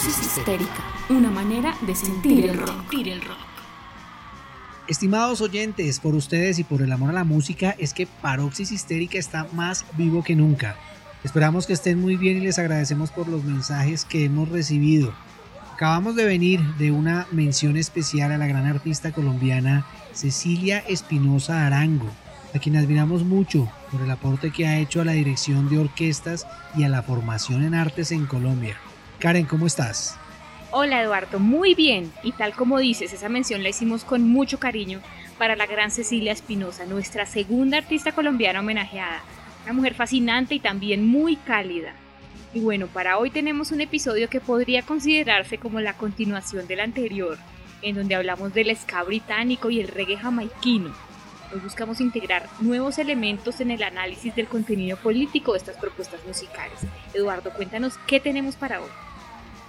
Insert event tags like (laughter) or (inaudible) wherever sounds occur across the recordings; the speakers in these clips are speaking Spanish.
Paroxis histérica, una manera de sentir el rock. Estimados oyentes, por ustedes y por el amor a la música, es que Paroxis Histérica está más vivo que nunca. Esperamos que estén muy bien y les agradecemos por los mensajes que hemos recibido. Acabamos de venir de una mención especial a la gran artista colombiana Cecilia Espinosa Arango, a quien admiramos mucho por el aporte que ha hecho a la dirección de orquestas y a la formación en artes en Colombia. Karen, ¿cómo estás? Hola Eduardo, muy bien. Y tal como dices, esa mención la hicimos con mucho cariño para la gran Cecilia Espinosa, nuestra segunda artista colombiana homenajeada. Una mujer fascinante y también muy cálida. Y bueno, para hoy tenemos un episodio que podría considerarse como la continuación del anterior, en donde hablamos del ska británico y el reggae jamaiquino Hoy buscamos integrar nuevos elementos en el análisis del contenido político de estas propuestas musicales. Eduardo, cuéntanos qué tenemos para hoy.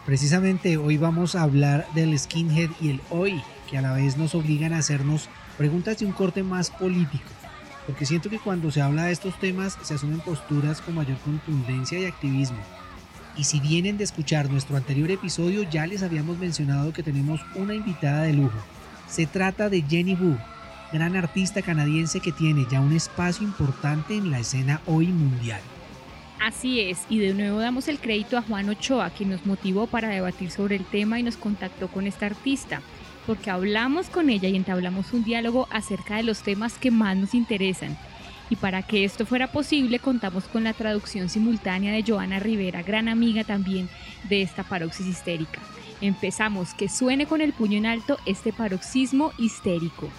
Precisamente hoy vamos a hablar del skinhead y el hoy, que a la vez nos obligan a hacernos preguntas de un corte más político. Porque siento que cuando se habla de estos temas se asumen posturas con mayor contundencia y activismo. Y si vienen de escuchar nuestro anterior episodio, ya les habíamos mencionado que tenemos una invitada de lujo. Se trata de Jenny Wu, gran artista canadiense que tiene ya un espacio importante en la escena hoy mundial. Así es, y de nuevo damos el crédito a Juan Ochoa, quien nos motivó para debatir sobre el tema y nos contactó con esta artista, porque hablamos con ella y entablamos un diálogo acerca de los temas que más nos interesan. Y para que esto fuera posible, contamos con la traducción simultánea de Joana Rivera, gran amiga también de esta paroxis histérica. Empezamos, que suene con el puño en alto este paroxismo histérico.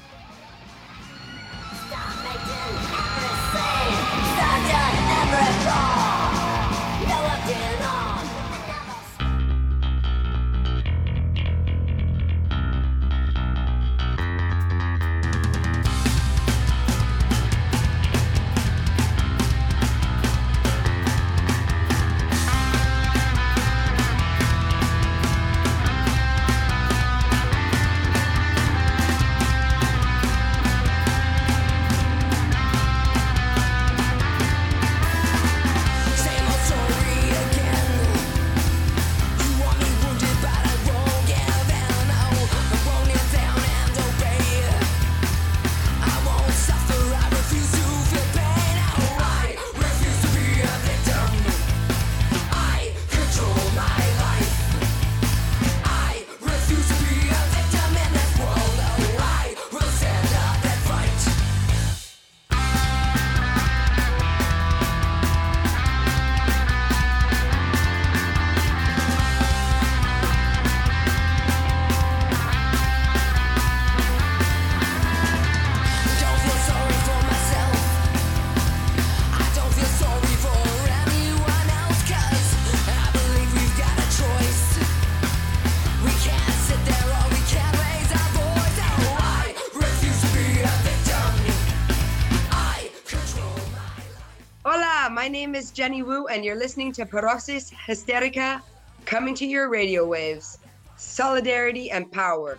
Jenny Wu, and you're listening to Hysterica coming to your radio waves. Solidarity and power.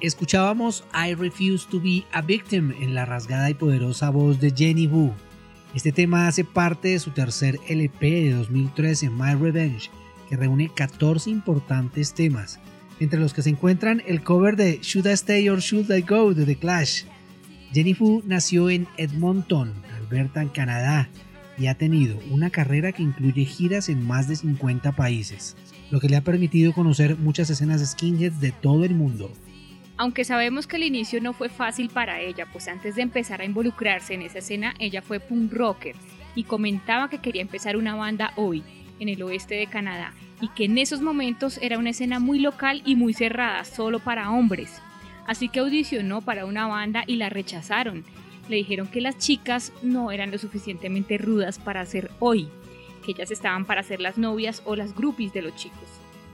Escuchábamos I Refuse to Be a Victim en la rasgada y poderosa voz de Jenny Wu. Este tema hace parte de su tercer LP de 2013, My Revenge, que reúne 14 importantes temas, entre los que se encuentran el cover de Should I Stay or Should I Go de The Clash. Jenny Wu nació en Edmonton, Alberta, en Canadá, y ha tenido una carrera que incluye giras en más de 50 países, lo que le ha permitido conocer muchas escenas skinheads de todo el mundo. Aunque sabemos que el inicio no fue fácil para ella, pues antes de empezar a involucrarse en esa escena, ella fue punk rocker y comentaba que quería empezar una banda hoy, en el oeste de Canadá, y que en esos momentos era una escena muy local y muy cerrada, solo para hombres. Así que audicionó para una banda y la rechazaron, le dijeron que las chicas no eran lo suficientemente rudas para ser hoy, que ellas estaban para ser las novias o las groupies de los chicos,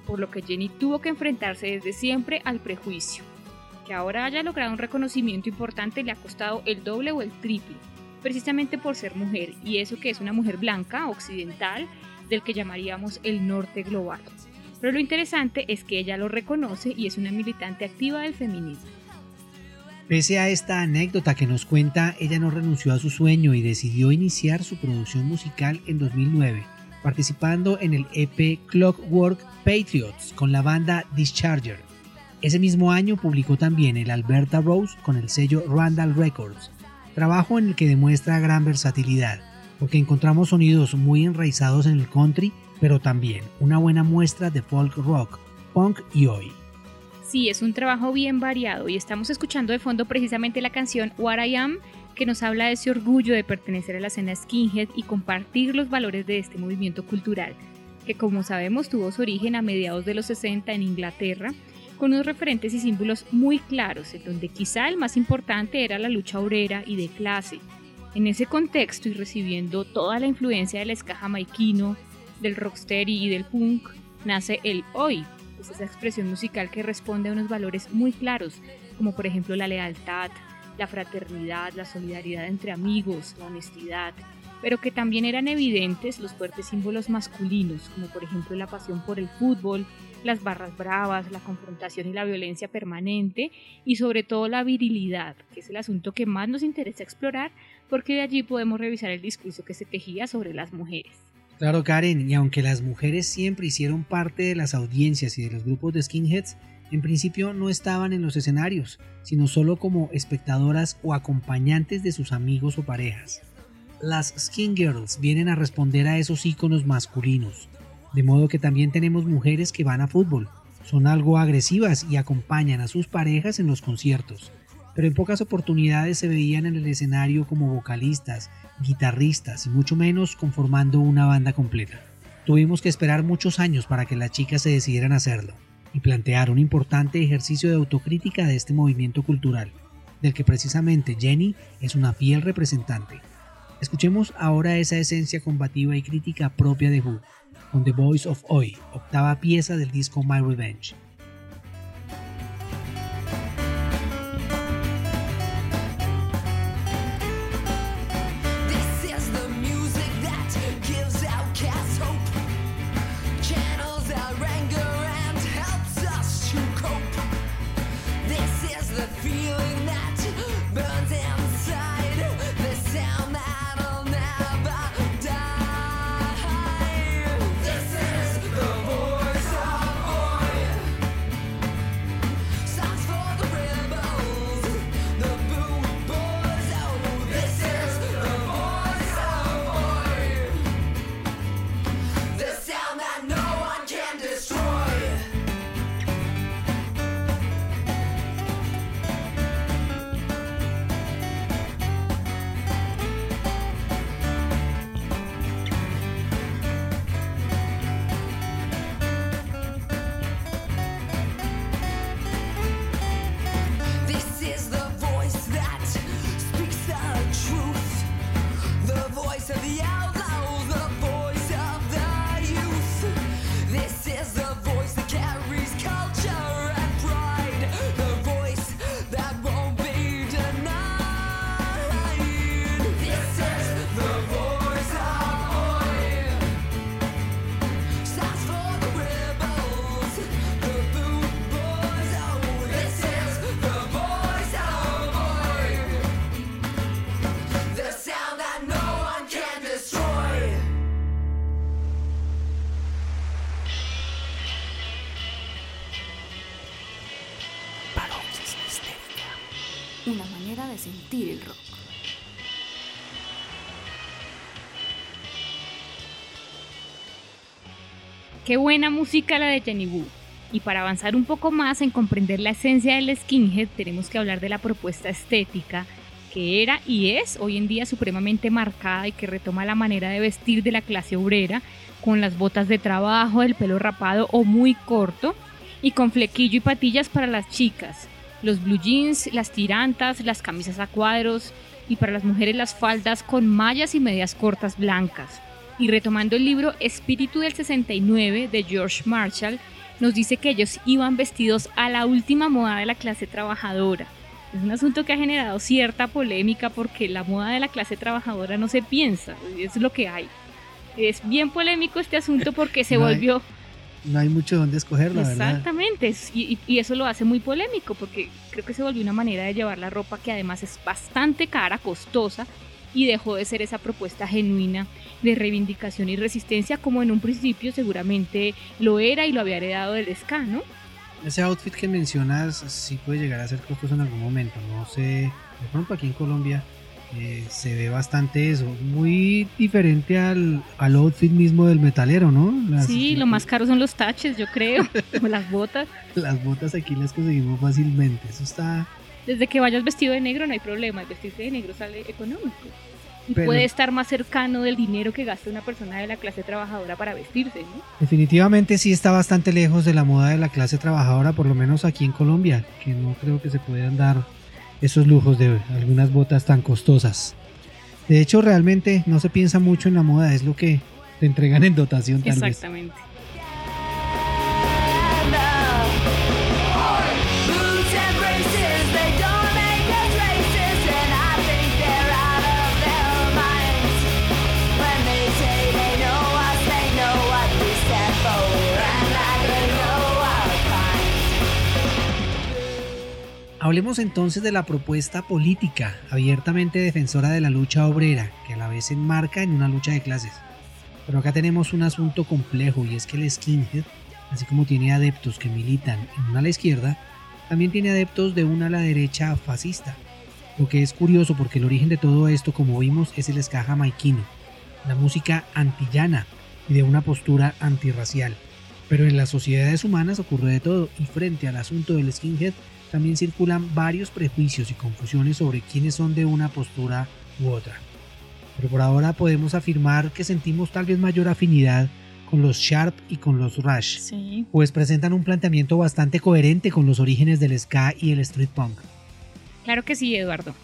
por lo que Jenny tuvo que enfrentarse desde siempre al prejuicio. Que ahora haya logrado un reconocimiento importante le ha costado el doble o el triple, precisamente por ser mujer, y eso que es una mujer blanca, occidental, del que llamaríamos el norte global. Pero lo interesante es que ella lo reconoce y es una militante activa del feminismo. Pese a esta anécdota que nos cuenta, ella no renunció a su sueño y decidió iniciar su producción musical en 2009, participando en el EP Clockwork Patriots con la banda Discharger. Ese mismo año publicó también el Alberta Rose con el sello Randall Records, trabajo en el que demuestra gran versatilidad, porque encontramos sonidos muy enraizados en el country, pero también una buena muestra de folk rock, punk y hoy. Sí, es un trabajo bien variado y estamos escuchando de fondo precisamente la canción What I Am, que nos habla de ese orgullo de pertenecer a la escena skinhead y compartir los valores de este movimiento cultural, que como sabemos tuvo su origen a mediados de los 60 en Inglaterra, con unos referentes y símbolos muy claros, en donde quizá el más importante era la lucha obrera y de clase. En ese contexto y recibiendo toda la influencia del ska jamaiquino, del rocksteady y del punk, nace el hoy, es esa expresión musical que responde a unos valores muy claros, como por ejemplo la lealtad, la fraternidad, la solidaridad entre amigos, la honestidad, pero que también eran evidentes los fuertes símbolos masculinos, como por ejemplo la pasión por el fútbol, las barras bravas, la confrontación y la violencia permanente y sobre todo la virilidad, que es el asunto que más nos interesa explorar porque de allí podemos revisar el discurso que se tejía sobre las mujeres. Claro, Karen, y aunque las mujeres siempre hicieron parte de las audiencias y de los grupos de skinheads, en principio no estaban en los escenarios, sino solo como espectadoras o acompañantes de sus amigos o parejas. Las Skin Girls vienen a responder a esos íconos masculinos, de modo que también tenemos mujeres que van a fútbol, son algo agresivas y acompañan a sus parejas en los conciertos, pero en pocas oportunidades se veían en el escenario como vocalistas, guitarristas y mucho menos conformando una banda completa. Tuvimos que esperar muchos años para que las chicas se decidieran hacerlo y plantear un importante ejercicio de autocrítica de este movimiento cultural, del que precisamente Jenny es una fiel representante. Escuchemos ahora esa esencia combativa y crítica propia de Who, con The Voice of Oi, octava pieza del disco My Revenge. Sentir el rock. Qué buena música la de Jenny Wu. Y para avanzar un poco más en comprender la esencia del skinhead, tenemos que hablar de la propuesta estética que era y es hoy en día supremamente marcada y que retoma la manera de vestir de la clase obrera, con las botas de trabajo, el pelo rapado o muy corto, y con flequillo y patillas para las chicas, los blue jeans, las tirantas, las camisas a cuadros y para las mujeres las faldas con mallas y medias cortas blancas. Y retomando el libro Espíritu del 69 de George Marshall, nos dice que ellos iban vestidos a la última moda de la clase trabajadora. Es un asunto que ha generado cierta polémica porque la moda de la clase trabajadora no se piensa, es lo que hay. Es bien polémico este asunto porque se volvió no hay mucho donde escoger, la Exactamente, y, y, eso lo hace muy polémico porque creo que se volvió una manera de llevar la ropa que además es bastante cara, costosa y dejó de ser esa propuesta genuina de reivindicación y resistencia como en un principio seguramente lo era y lo había heredado del ska, ¿no? Ese outfit que mencionas sí puede llegar a ser costoso en algún momento, no sé, de pronto aquí en Colombia eh, se ve bastante eso, muy diferente al, al outfit mismo del metalero, ¿no? sí, lo más caro son los taches, yo creo, (laughs) o las botas. Las botas aquí las conseguimos fácilmente, eso está... Desde que vayas vestido de negro no hay problema, el vestirse de negro sale económico. Y puede estar más cercano del dinero que gasta una persona de la clase trabajadora para vestirse, ¿no? Definitivamente sí está bastante lejos de la moda de la clase trabajadora, por lo menos aquí en Colombia, que no creo que se puedan dar esos lujos de algunas botas tan costosas. De hecho, realmente no se piensa mucho en la moda, es lo que te entregan en dotación tal Exactamente. Hablemos entonces de la propuesta política, abiertamente defensora de la lucha obrera, que a la vez enmarca en una lucha de clases. Pero acá tenemos un asunto complejo y es que el skinhead, así como tiene adeptos que militan en una a la izquierda, también tiene adeptos de una a la derecha fascista. Lo que es curioso porque el origen de todo esto, como vimos, es el ska jamaiquino, la música antillana y de una postura antirracial. Pero en las sociedades humanas ocurre de todo y frente al asunto del skinhead también circulan varios prejuicios y confusiones sobre quiénes son de una postura u otra. Pero por ahora podemos afirmar que sentimos tal vez mayor afinidad con los Sharp y con los Rush, pues presentan un planteamiento bastante coherente con los orígenes del ska y el street punk. Claro que sí, Eduardo.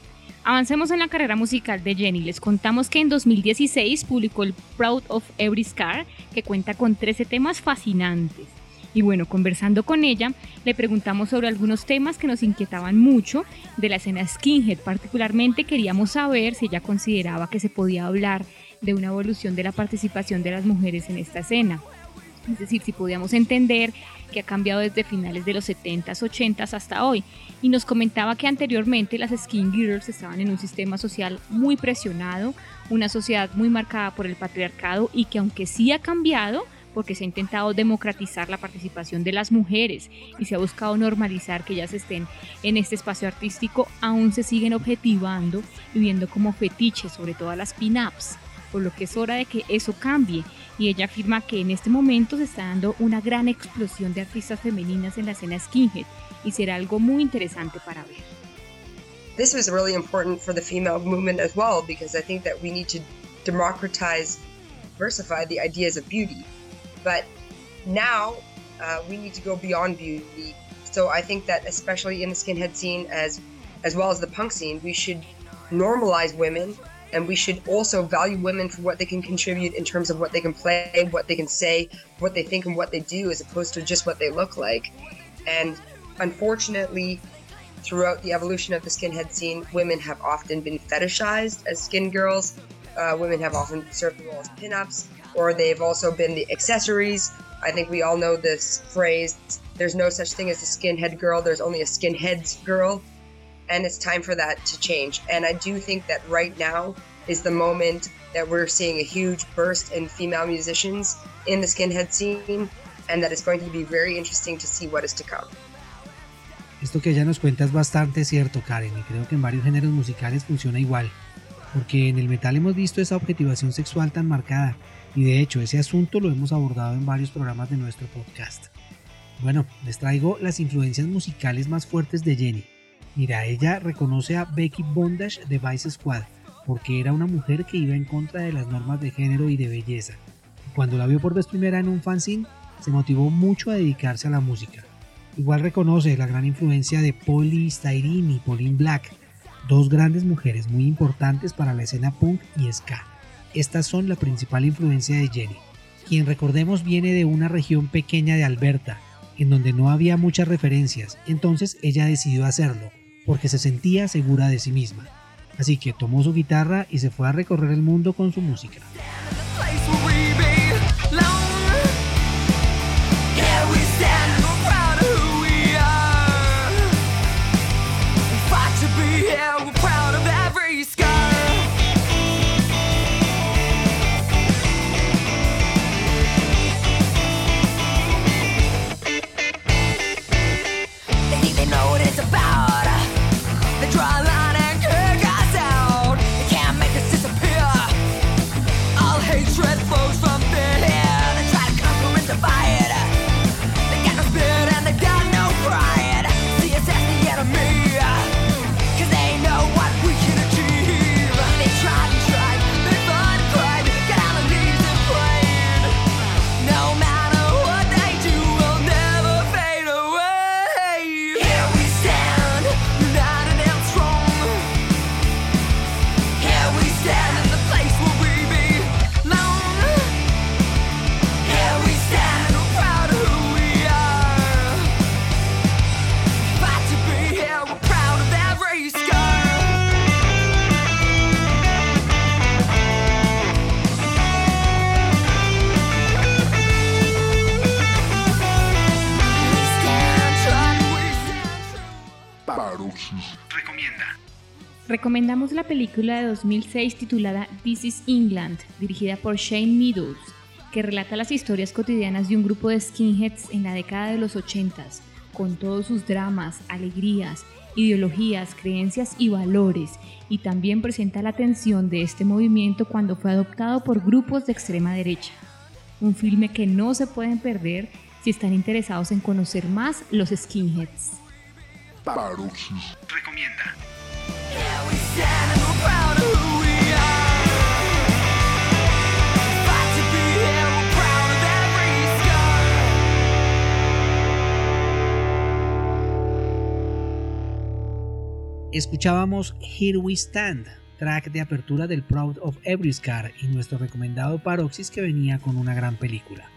Avancemos en la carrera musical de Jenny. Les contamos que en 2016 publicó el Proud of Every Scar, que cuenta con 13 temas fascinantes. Y bueno, conversando con ella, le preguntamos sobre algunos temas que nos inquietaban mucho de la escena skinhead. Particularmente queríamos saber si ella consideraba que se podía hablar de una evolución de la participación de las mujeres en esta escena. Es decir, si podíamos entender que ha cambiado desde finales de los 70s, 80s hasta hoy. Y nos comentaba que anteriormente las skin girls estaban en un sistema social muy presionado, una sociedad muy marcada por el patriarcado y que aunque sí ha cambiado, porque se ha intentado democratizar la participación de las mujeres y se ha buscado normalizar que ellas estén en este espacio artístico, aún se siguen objetivando y viendo como fetiches, sobre todo las pin-ups, por lo que es hora de que eso cambie. Y ella afirma que en este momento se está dando una gran explosión de artistas femeninas en la escena skinhead y será algo muy interesante para ver. This was really important for the female movement as well because I think that we need to democratize, diversify the ideas of beauty. But now uh, we need to go beyond beauty. So I think that especially in the skinhead scene as as well as the punk scene, we should normalize women and we should also value women for what they can contribute in terms of what they can play, what they can say, what they think and what they do as opposed to just what they look like. And unfortunately, throughout the evolution of the skinhead scene, women have often been fetishized as skin girls. Uh, women have often served the role as pinups or they've also been the accessories. I think we all know this phrase there's no such thing as a skinhead girl, there's only a skinheads girl. And it's time for that to change. And I do think that right now is the moment that we're seeing a huge burst in female musicians in the skinhead scene, and that it's going to be very interesting to see what is to come. Esto que ella nos cuenta es bastante cierto, Karen, y creo que en varios géneros musicales funciona igual, porque en el metal hemos visto esa objetivación sexual tan marcada, y de hecho ese asunto lo hemos abordado en varios programas de nuestro podcast. Bueno, les traigo las influencias musicales más fuertes de Jenny. Mira, ella reconoce a Becky Bondage de Vice Squad porque era una mujer que iba en contra de las normas de género y de belleza. Cuando la vio por vez primera en un fanzine, se motivó mucho a dedicarse a la música. Igual reconoce la gran influencia de Polly Styrene y Pauline Black, dos grandes mujeres muy importantes para la escena punk y ska. Estas son la principal influencia de Jenny, quien recordemos viene de una región pequeña de Alberta, en donde no había muchas referencias, entonces ella decidió hacerlo, porque se sentía segura de sí misma. Así que tomó su guitarra y se fue a recorrer el mundo con su música. Recomendamos la película de 2006 titulada This is England, dirigida por Shane Meadows, que relata las historias cotidianas de un grupo de skinheads en la década de los 80, con todos sus dramas, alegrías, ideologías, creencias y valores, y también presenta la atención de este movimiento cuando fue adoptado por grupos de extrema derecha. Un filme que no se pueden perder si están interesados en conocer más los skinheads. Recomienda. Escuchábamos Here We Stand, track de apertura del Proud of Every Scar y nuestro recomendado Paroxys que venía con una gran película.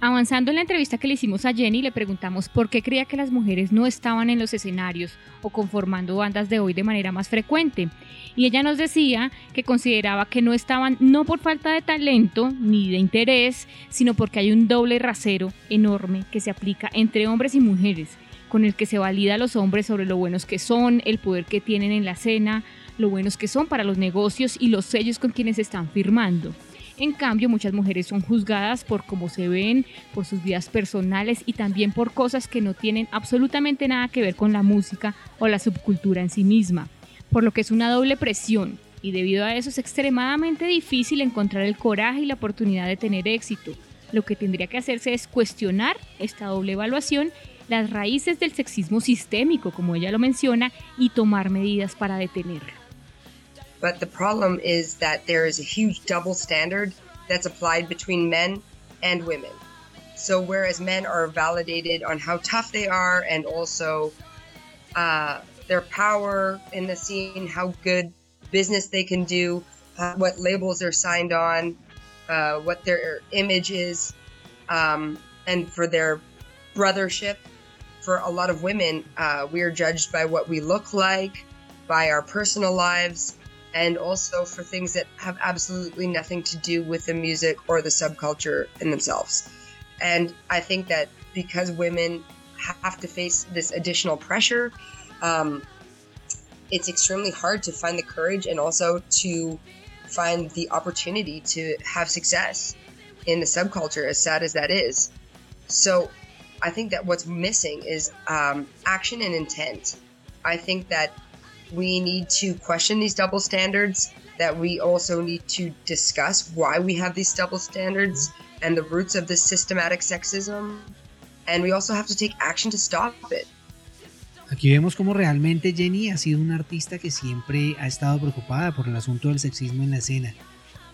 Avanzando en la entrevista que le hicimos a Jenny, le preguntamos por qué creía que las mujeres no estaban en los escenarios o conformando bandas de hoy de manera más frecuente. Y ella nos decía que consideraba que no estaban no por falta de talento ni de interés, sino porque hay un doble rasero enorme que se aplica entre hombres y mujeres, con el que se valida a los hombres sobre lo buenos que son, el poder que tienen en la escena, lo buenos que son para los negocios y los sellos con quienes están firmando. En cambio, muchas mujeres son juzgadas por cómo se ven, por sus vidas personales y también por cosas que no tienen absolutamente nada que ver con la música o la subcultura en sí misma, por lo que es una doble presión y debido a eso es extremadamente difícil encontrar el coraje y la oportunidad de tener éxito. Lo que tendría que hacerse es cuestionar esta doble evaluación, las raíces del sexismo sistémico, como ella lo menciona, y tomar medidas para detenerlo. But the problem is that there is a huge double standard that's applied between men and women. So whereas men are validated on how tough they are and also uh, their power in the scene, how good business they can do, uh, what labels they're signed on, uh, what their image is, um, and for their brothership. For a lot of women, uh, we are judged by what we look like, by our personal lives, and also for things that have absolutely nothing to do with the music or the subculture in themselves. And I think that because women have to face this additional pressure, um, it's extremely hard to find the courage and also to find the opportunity to have success in the subculture, as sad as that is. So I think that what's missing is um, action and intent. I think that we need to question these double standards, that we also need to discuss why we have these double standards and the roots of this systematic sexism. And we also have to take action to stop it. Aquí vemos cómo realmente Jenny ha sido una artista que siempre ha estado preocupada por el asunto del sexismo en la escena.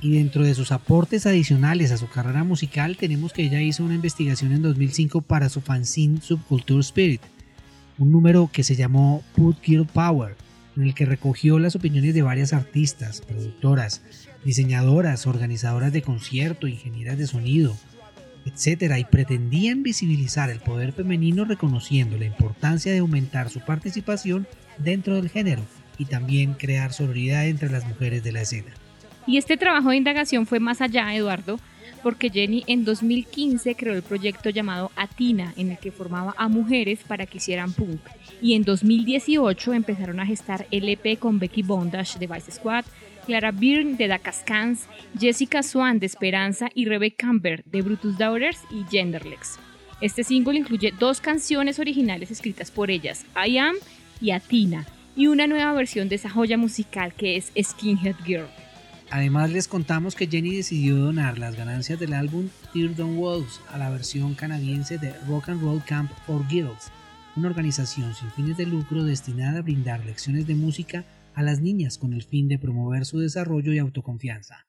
Y dentro de sus aportes adicionales a su carrera musical, tenemos que ella hizo una investigación en 2005 para su fanzine Subculture Spirit, un número que se llamó Put Girl Power, en el que recogió las opiniones de varias artistas, productoras, diseñadoras, organizadoras de concierto, ingenieras de sonido, etc. y pretendían visibilizar el poder femenino reconociendo la importancia de aumentar su participación dentro del género y también crear solidaridad entre las mujeres de la escena. Y este trabajo de indagación fue más allá, Eduardo, porque Jenny en 2015 creó el proyecto llamado Atina, en el que formaba a mujeres para que hicieran punk. Y en 2018 empezaron a gestar el EP con Becky Bondage de Vice Squad, Clara Byrne de Dacascans, Jessica Swan de Esperanza y Rebecca Camber de Brutus Daughters y Genderlex. Este single incluye dos canciones originales escritas por ellas, I Am y Atina, y una nueva versión de esa joya musical que es Skinhead Girl. Además les contamos que Jenny decidió donar las ganancias del álbum Tear Down Walls a la versión canadiense de Rock and Roll Camp for Girls, una organización sin fines de lucro destinada a brindar lecciones de música a las niñas con el fin de promover su desarrollo y autoconfianza.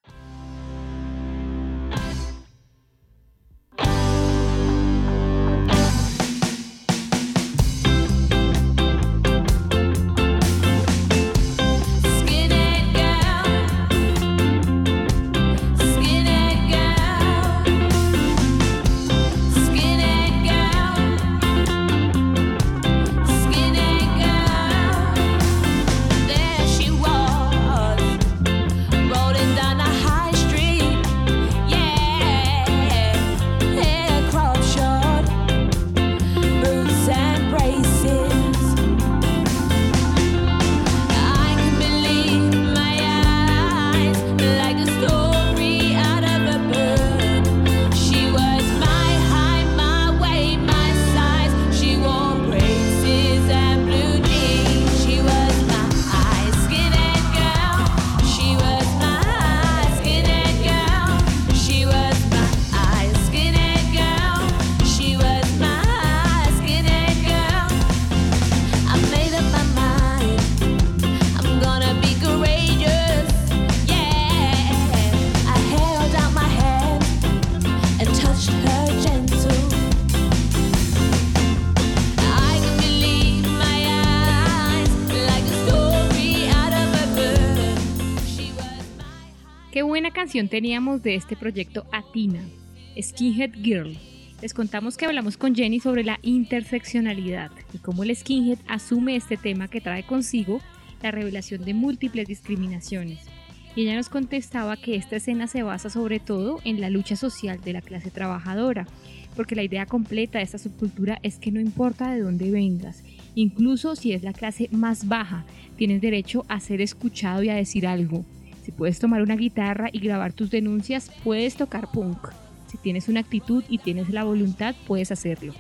Teníamos de este proyecto Atina, Skinhead Girl. Les contamos que hablamos con Jenny sobre la interseccionalidad y cómo el skinhead asume este tema que trae consigo la revelación de múltiples discriminaciones. Y ella nos contestaba que esta escena se basa sobre todo en la lucha social de la clase trabajadora, porque la idea completa de esta subcultura es que no importa de dónde vengas, incluso si es la clase más baja, tienes derecho a ser escuchado y a decir algo. Si puedes tomar una guitarra y grabar tus denuncias, puedes tocar punk. Si tienes una actitud y tienes la voluntad, puedes hacerlo.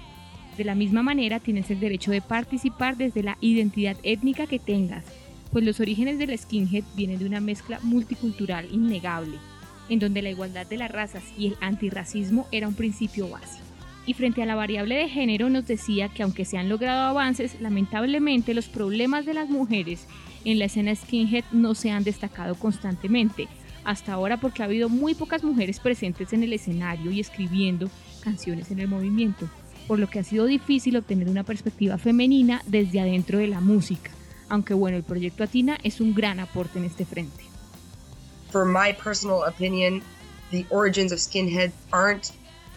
De la misma manera, tienes el derecho de participar desde la identidad étnica que tengas, pues los orígenes del skinhead vienen de una mezcla multicultural innegable, en donde la igualdad de las razas y el antirracismo era un principio básico. Y frente a la variable de género nos decía que aunque se han logrado avances, lamentablemente los problemas de las mujeres en la escena skinhead no se han destacado constantemente, hasta ahora porque ha habido muy pocas mujeres presentes en el escenario y escribiendo canciones en el movimiento, por lo que ha sido difícil obtener una perspectiva femenina desde adentro de la música. Aunque bueno, el proyecto Atina es un gran aporte en este frente. For my personal opinion, the origins of skinhead aren't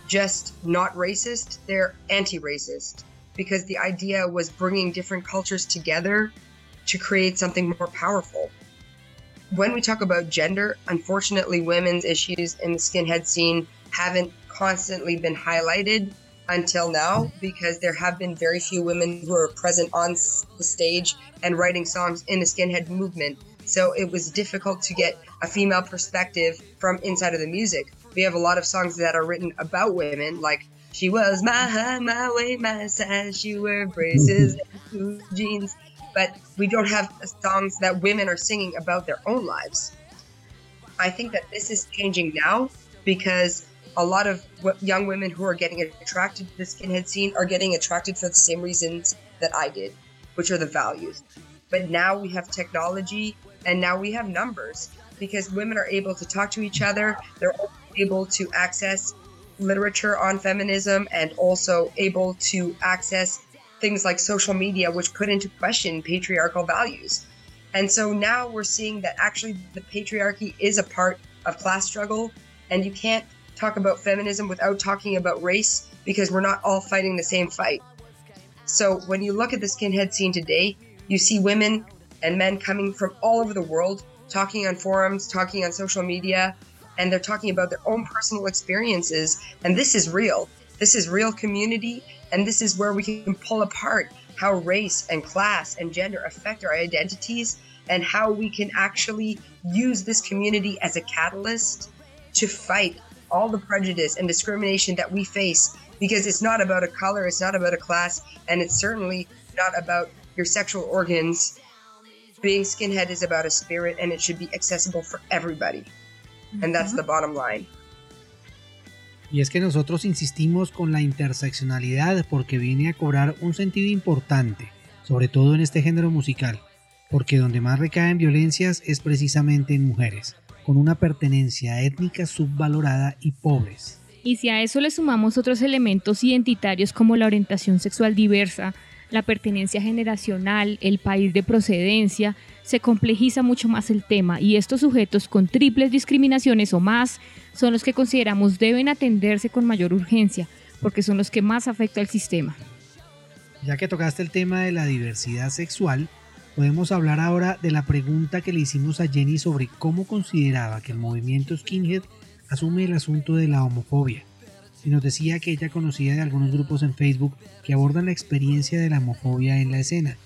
just not racist, they're anti-racist. Because the idea was bringing different cultures together to create something more powerful. When we talk about gender, unfortunately, women's issues in the skinhead scene haven't constantly been highlighted until now because there have been very few women who are present on the stage and writing songs in the skinhead movement. So it was difficult to get a female perspective from inside of the music. We have a lot of songs that are written about women, like she was my my way, my size, she wore braces and jeans. But we don't have songs that women are singing about their own lives. I think that this is changing now because a lot of young women who are getting attracted to the skinhead scene are getting attracted for the same reasons that I did, which are the values. But now we have technology and now we have numbers because women are able to talk to each other. They're able to access literature on feminism and also able to access things like social media, which put into question patriarchal values. And so now we're seeing that actually the patriarchy is a part of class struggle, and you can't talk about feminism without talking about race because we're not all fighting the same fight. So when you look at the skinhead scene today, you see women and men coming from all over the world talking on forums, talking on social media, and they're talking about their own personal experiences. And this is real. This is real community, and this is where we can pull apart how race and class and gender affect our identities and how we can actually use this community as a catalyst to fight all the prejudice and discrimination that we face because it's not about a color, it's not about a class, and it's certainly not about your sexual organs. Being skinhead is about a spirit and it should be accessible for everybody. And that's mm-hmm. the bottom line. Y es que nosotros insistimos con la interseccionalidad porque viene a cobrar un sentido importante, sobre todo en este género musical, porque donde más recaen violencias es precisamente en mujeres con una pertenencia étnica subvalorada y pobres. Y si a eso le sumamos otros elementos identitarios como la orientación sexual diversa, la pertenencia generacional, el país de procedencia, se complejiza mucho más el tema y estos sujetos con triples discriminaciones o más son los que consideramos deben atenderse con mayor urgencia, porque son los que más afecta al sistema. Ya que tocaste el tema de la diversidad sexual, Podemos hablar ahora de la pregunta que le hicimos a Jenny sobre cómo consideraba que el movimiento skinhead asume el asunto de la homofobia. Y nos decía que ella conocía de algunos grupos en Facebook que abordan la experiencia de la homofobia en la escena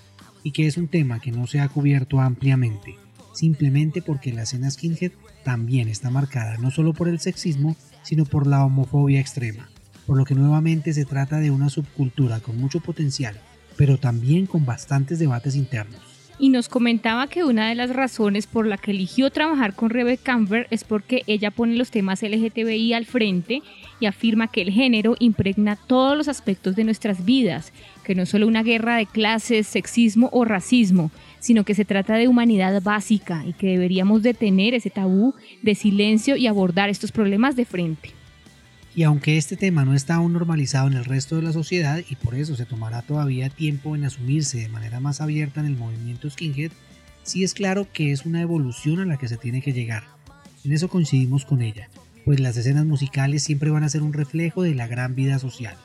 y que es un tema que no se ha cubierto ampliamente, simplemente porque la escena skinhead también está marcada no solo por el sexismo, sino por la homofobia extrema, por lo que nuevamente se trata de una subcultura con mucho potencial, pero también con bastantes debates internos y nos comentaba que una de las razones por la que eligió trabajar con Rebecca Camber es porque ella pone los temas LGTBI al frente y afirma que el género impregna todos los aspectos de nuestras vidas, que no es solo una guerra de clases, sexismo o racismo, sino que se trata de humanidad básica y que deberíamos detener ese tabú de silencio y abordar estos problemas de frente. Y aunque este tema no está aún normalizado en el resto de la sociedad y por eso se tomará todavía tiempo en asumirse de manera más abierta en el movimiento skinhead, sí es claro que es una evolución a la que se tiene que llegar. En eso coincidimos con ella, pues las escenas musicales siempre van a ser un reflejo de la gran vida social.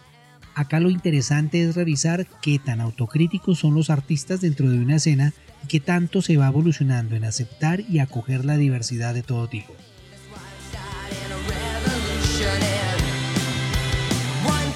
Acá lo interesante es revisar qué tan autocríticos son los artistas dentro de una escena y qué tanto se va evolucionando en aceptar y acoger la diversidad de todo tipo.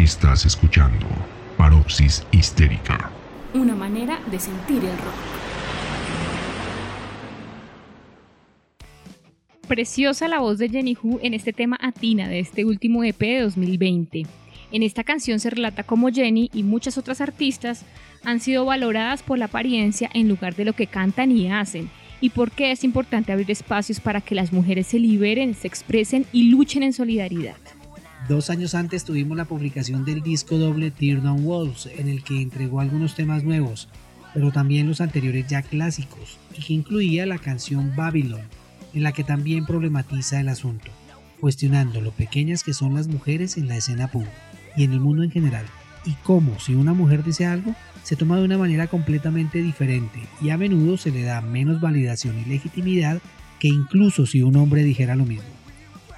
Estás escuchando Paroxis Histérica. Una manera de sentir el rock. Preciosa la voz de Jenny Hu en este tema Atina de este último EP de 2020. En esta canción se relata cómo Jenny y muchas otras artistas han sido valoradas por la apariencia en lugar de lo que cantan y hacen, y por qué es importante abrir espacios para que las mujeres se liberen, se expresen y luchen en solidaridad. Dos años antes tuvimos la publicación del disco doble Tear Down Walls, en el que entregó algunos temas nuevos, pero también los anteriores ya clásicos, y que incluía la canción Babylon, en la que también problematiza el asunto, cuestionando lo pequeñas que son las mujeres en la escena pop y en el mundo en general, y cómo si una mujer dice algo, se toma de una manera completamente diferente y a menudo se le da menos validación y legitimidad que incluso si un hombre dijera lo mismo.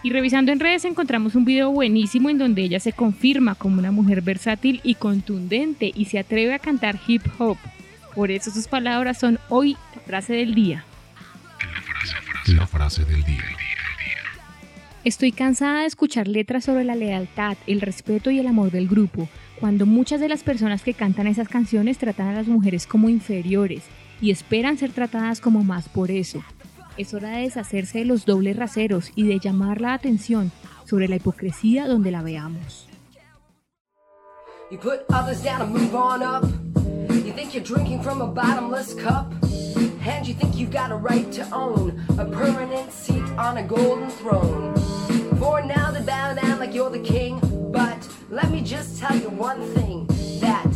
Y revisando en redes encontramos un video buenísimo en donde ella se confirma como una mujer versátil y contundente y se atreve a cantar hip hop. Por eso sus palabras son hoy la frase del día. La frase del día. Estoy cansada de escuchar letras sobre la lealtad, el respeto y el amor del grupo, cuando muchas de las personas que cantan esas canciones tratan a las mujeres como inferiores y esperan ser tratadas como más por eso. Es hora de deshacerse de los dobles raseros y de llamar la atención sobre la hipocresía donde la veamos. You put others down and move on up. You think you're drinking from a bottomless cup. And you think you've got a right to own a permanent seat on a golden throne. For now they bow down like you're the king. But let me just tell you one thing that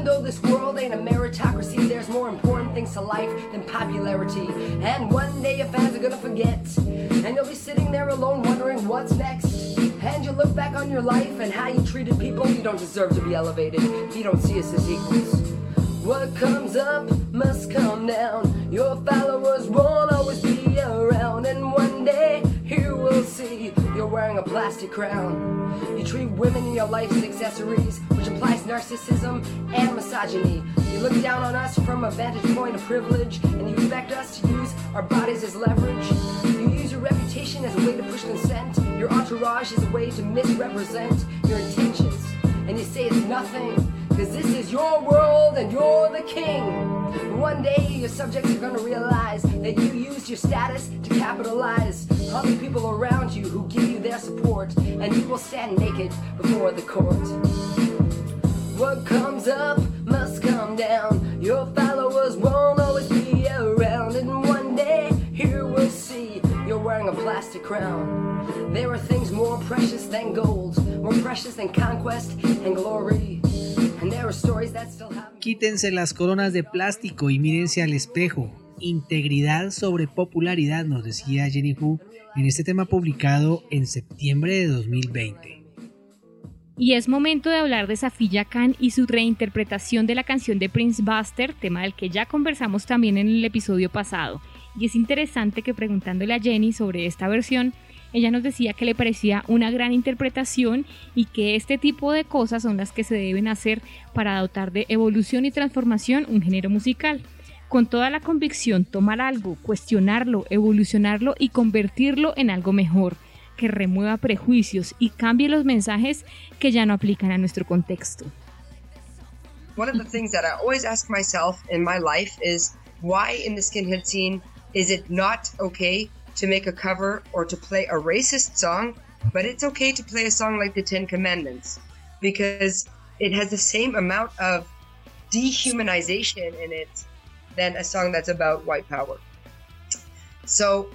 even though this world ain't a meritocracy, there's more important things to life than popularity. And one day your fans are gonna forget, and you'll be sitting there alone wondering what's next. And you look back on your life and how you treated people, you don't deserve to be elevated. You don't see us as equals. What comes up must come down. Your followers won't always be around, and one day you will see you're wearing a plastic crown. You treat women in your life as accessories, which implies narcissism and misogyny. You look down on us from a vantage point of privilege, and you expect us to use our bodies as leverage. You use your reputation as a way to push consent, your entourage as a way to misrepresent your intentions. And you say it's nothing, cause this is your world and you're the king. One day your subjects are gonna realize that you used your status to capitalize on the people around you who give their support, and you will stand naked before the court. What comes up must come down. Your followers won't always be around, and one day you will see you're wearing a plastic crown. There are things more precious than gold, more precious than conquest and glory. Quítense las coronas de plástico y mírense al espejo. Integridad sobre popularidad, nos decía Jenny Hu en este tema publicado en septiembre de 2020. Y es momento de hablar de Safia Khan y su reinterpretación de la canción de Prince Buster, tema del que ya conversamos también en el episodio pasado. Y es interesante que preguntándole a Jenny sobre esta versión, ella nos decía que le parecía una gran interpretación y que este tipo de cosas son las que se deben hacer para dotar de evolución y transformación un género musical. Con toda la convicción, tomar algo, cuestionarlo, evolucionarlo y convertirlo en algo mejor, que remueva prejuicios y cambie los mensajes que ya no aplican a nuestro contexto. One of the things that I always ask myself in my life is why in the skinhead scene is it not okay to make a cover or to play a racist song, but it's okay to play a song like the Ten Commandments because it has the same amount of dehumanization in it than a song that's about white power. So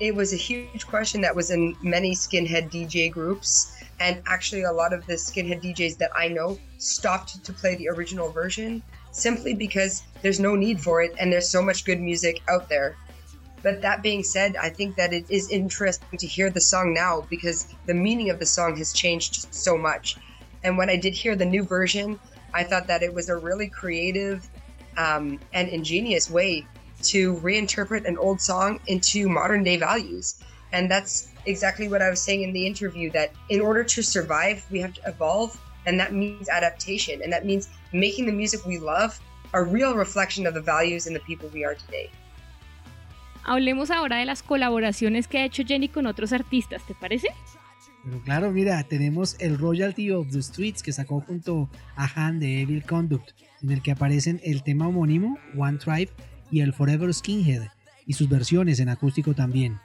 it was a huge question that was in many skinhead DJ groups. And actually, a lot of the skinhead DJs that I know stopped to play the original version simply because there's no need for it and there's so much good music out there. But that being said, I think that it is interesting to hear the song now because the meaning of the song has changed so much. And when I did hear the new version, I thought that it was a really creative um, and ingenious way to reinterpret an old song into modern day values. And that's exactly what I was saying in the interview that in order to survive, we have to evolve. And that means adaptation. And that means making the music we love a real reflection of the values and the people we are today. Hablemos ahora de las colaboraciones que ha hecho Jenny con otros artistas, ¿te parece? Pero claro, mira, tenemos el Royalty of the Streets que sacó junto a Han de Evil Conduct, en el que aparecen el tema homónimo, One Tribe, y el Forever Skinhead, y sus versiones en acústico también.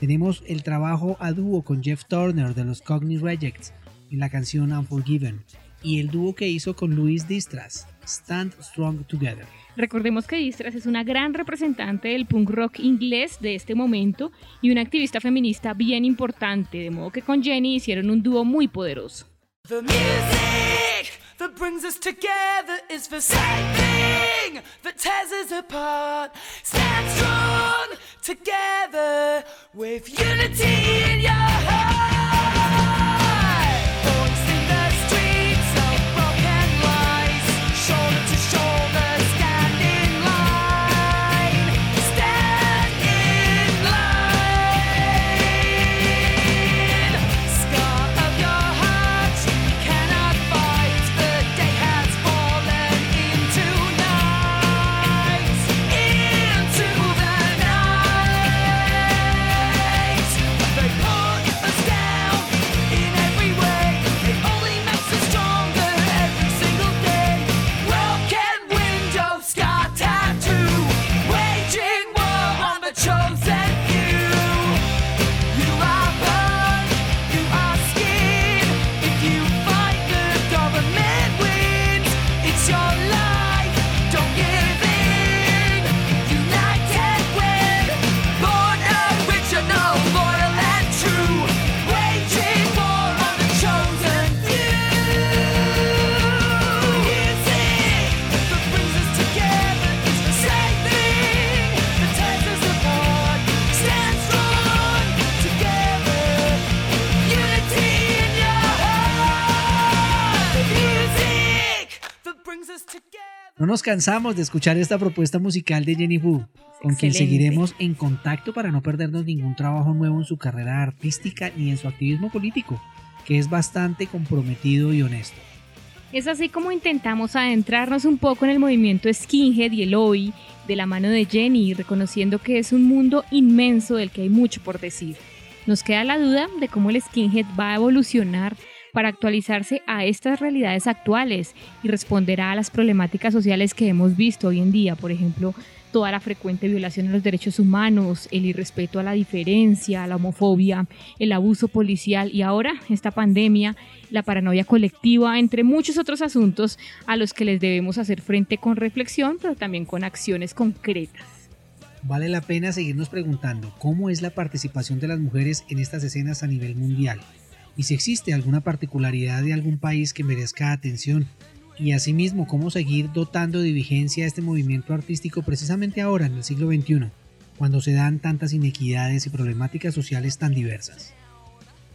Tenemos el trabajo a dúo con Jeff Turner de los Cogni Rejects en la canción Unforgiven, y el dúo que hizo con Luis Distras, Stand Strong Together. Recordemos que Distras es una gran representante del punk rock inglés de este momento y una activista feminista bien importante, de modo que con Jenny hicieron un dúo muy poderoso. The music that brings us together is the same thing that tears us apart. Stand strong together with unity in your heart. Nos cansamos de escuchar esta propuesta musical de Jenny Wu, con quien seguiremos en contacto para no perdernos ningún trabajo nuevo en su carrera artística ni en su activismo político, que es bastante comprometido y honesto. Es así como intentamos adentrarnos un poco en el movimiento skinhead y el hoy de la mano de Jenny, reconociendo que es un mundo inmenso del que hay mucho por decir. Nos queda la duda de cómo el skinhead va a evolucionar para actualizarse a estas realidades actuales y responderá a las problemáticas sociales que hemos visto hoy en día, por ejemplo, toda la frecuente violación de los derechos humanos, el irrespeto a la diferencia, la homofobia, el abuso policial y ahora esta pandemia, la paranoia colectiva, entre muchos otros asuntos a los que les debemos hacer frente con reflexión, pero también con acciones concretas. Vale la pena seguirnos preguntando cómo es la participación de las mujeres en estas escenas a nivel mundial y si existe alguna particularidad de algún país que merezca atención. Y asimismo, cómo seguir dotando de vigencia este movimiento artístico precisamente ahora, en el siglo XXI, cuando se dan tantas inequidades y problemáticas sociales tan diversas.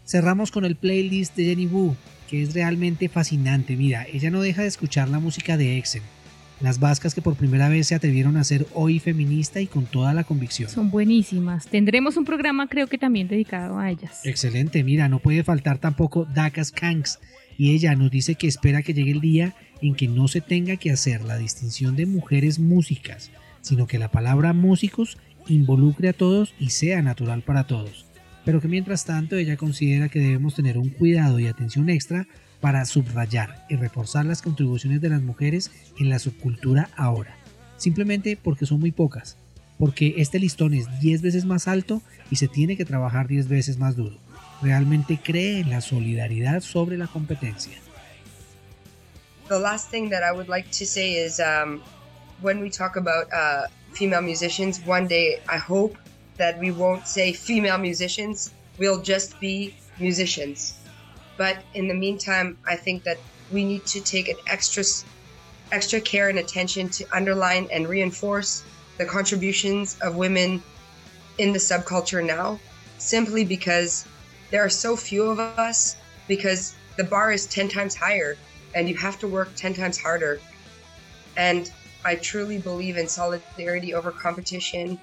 Cerramos con el playlist de Jenny Wu, que es realmente fascinante. Mira, ella no deja de escuchar la música de Exen, las vascas que por primera vez se atrevieron a ser hoy feminista y con toda la convicción. Son buenísimas. Tendremos un programa creo que también dedicado a ellas. Excelente, mira, no puede faltar tampoco Dakas Kanks, y ella nos dice que espera que llegue el día en que no se tenga que hacer la distinción de mujeres músicas, sino que la palabra músicos involucre a todos y sea natural para todos. Pero que mientras tanto ella considera que debemos tener un cuidado y atención extra para subrayar y reforzar las contribuciones de las mujeres en la subcultura ahora, simplemente porque son muy pocas, porque este listón es 10 veces más alto y se tiene que trabajar 10 veces más duro. Realmente cree en la solidaridad sobre la competencia. The last thing that I would like to say is um, when we talk about uh, female musicians, one day I hope that we won't say female musicians, we'll just be musicians. But in the meantime, I think that we need to take an extra extra care and attention to underline and reinforce the contributions of women in the subculture now, simply because there are so few of us, because the bar is 10 times higher and you have to work 10 times harder. And I truly believe in solidarity over competition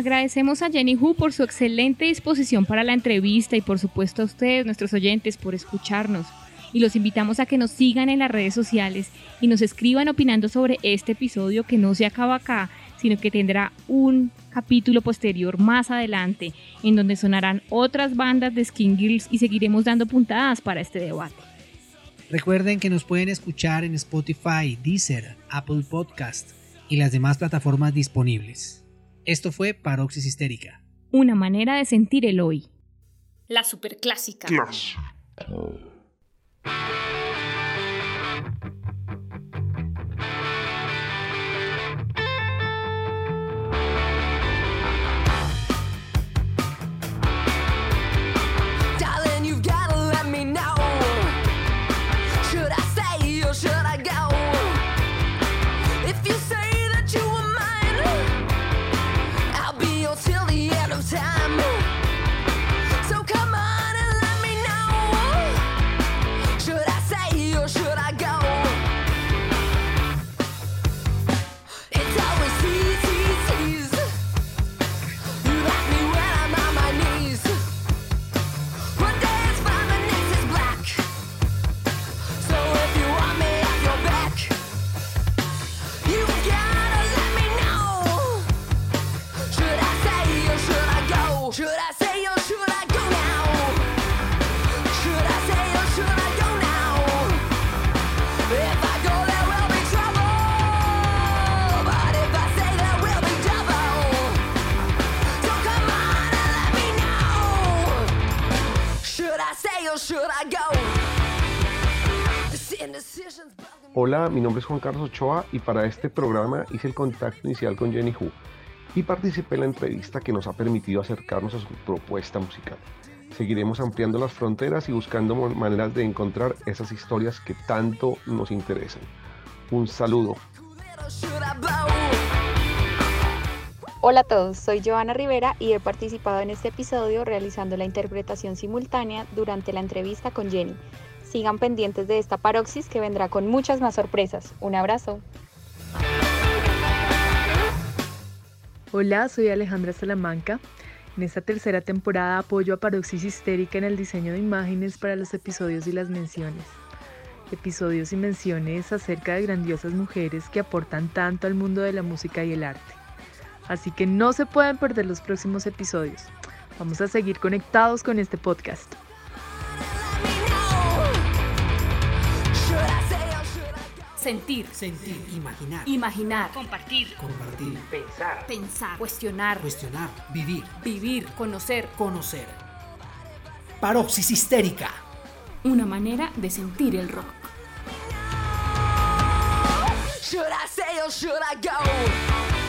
Agradecemos a Jenny Hu por su excelente disposición para la entrevista y por supuesto a ustedes, nuestros oyentes, por escucharnos. Y los invitamos a que nos sigan en las redes sociales y nos escriban opinando sobre este episodio que no se acaba acá, sino que tendrá un capítulo posterior más adelante en donde sonarán otras bandas de Skin Girls y seguiremos dando puntadas para este debate. Recuerden que nos pueden escuchar en Spotify, Deezer, Apple Podcast y las demás plataformas disponibles. Esto fue Paroxis Histérica. Una manera de sentir el hoy. La superclásica. Darling, Hola, mi nombre es Juan Carlos Ochoa y para este programa hice el contacto inicial con Jenny Hu y participé en la entrevista que nos ha permitido acercarnos a su propuesta musical. Seguiremos ampliando las fronteras y buscando maneras de encontrar esas historias que tanto nos interesan. Un saludo. Hola a todos, soy Joana Rivera y he participado en este episodio realizando la interpretación simultánea durante la entrevista con Jenny. Sigan pendientes de esta paroxis que vendrá con muchas más sorpresas. Un abrazo. Hola, soy Alejandra Salamanca. En esta tercera temporada apoyo a Paroxis Histérica en el diseño de imágenes para los episodios y las menciones. Episodios y menciones acerca de grandiosas mujeres que aportan tanto al mundo de la música y el arte. Así que no se pueden perder los próximos episodios. Vamos a seguir conectados con este podcast. Sentir. sentir, imaginar, Imaginar. Compartir. compartir, Pensar. Pensar. Cuestionar. cuestionar, vivir, Vivir. Conocer. conocer. Paroxis histérica. Una manera de sentir el rock. Should I stay or should I go?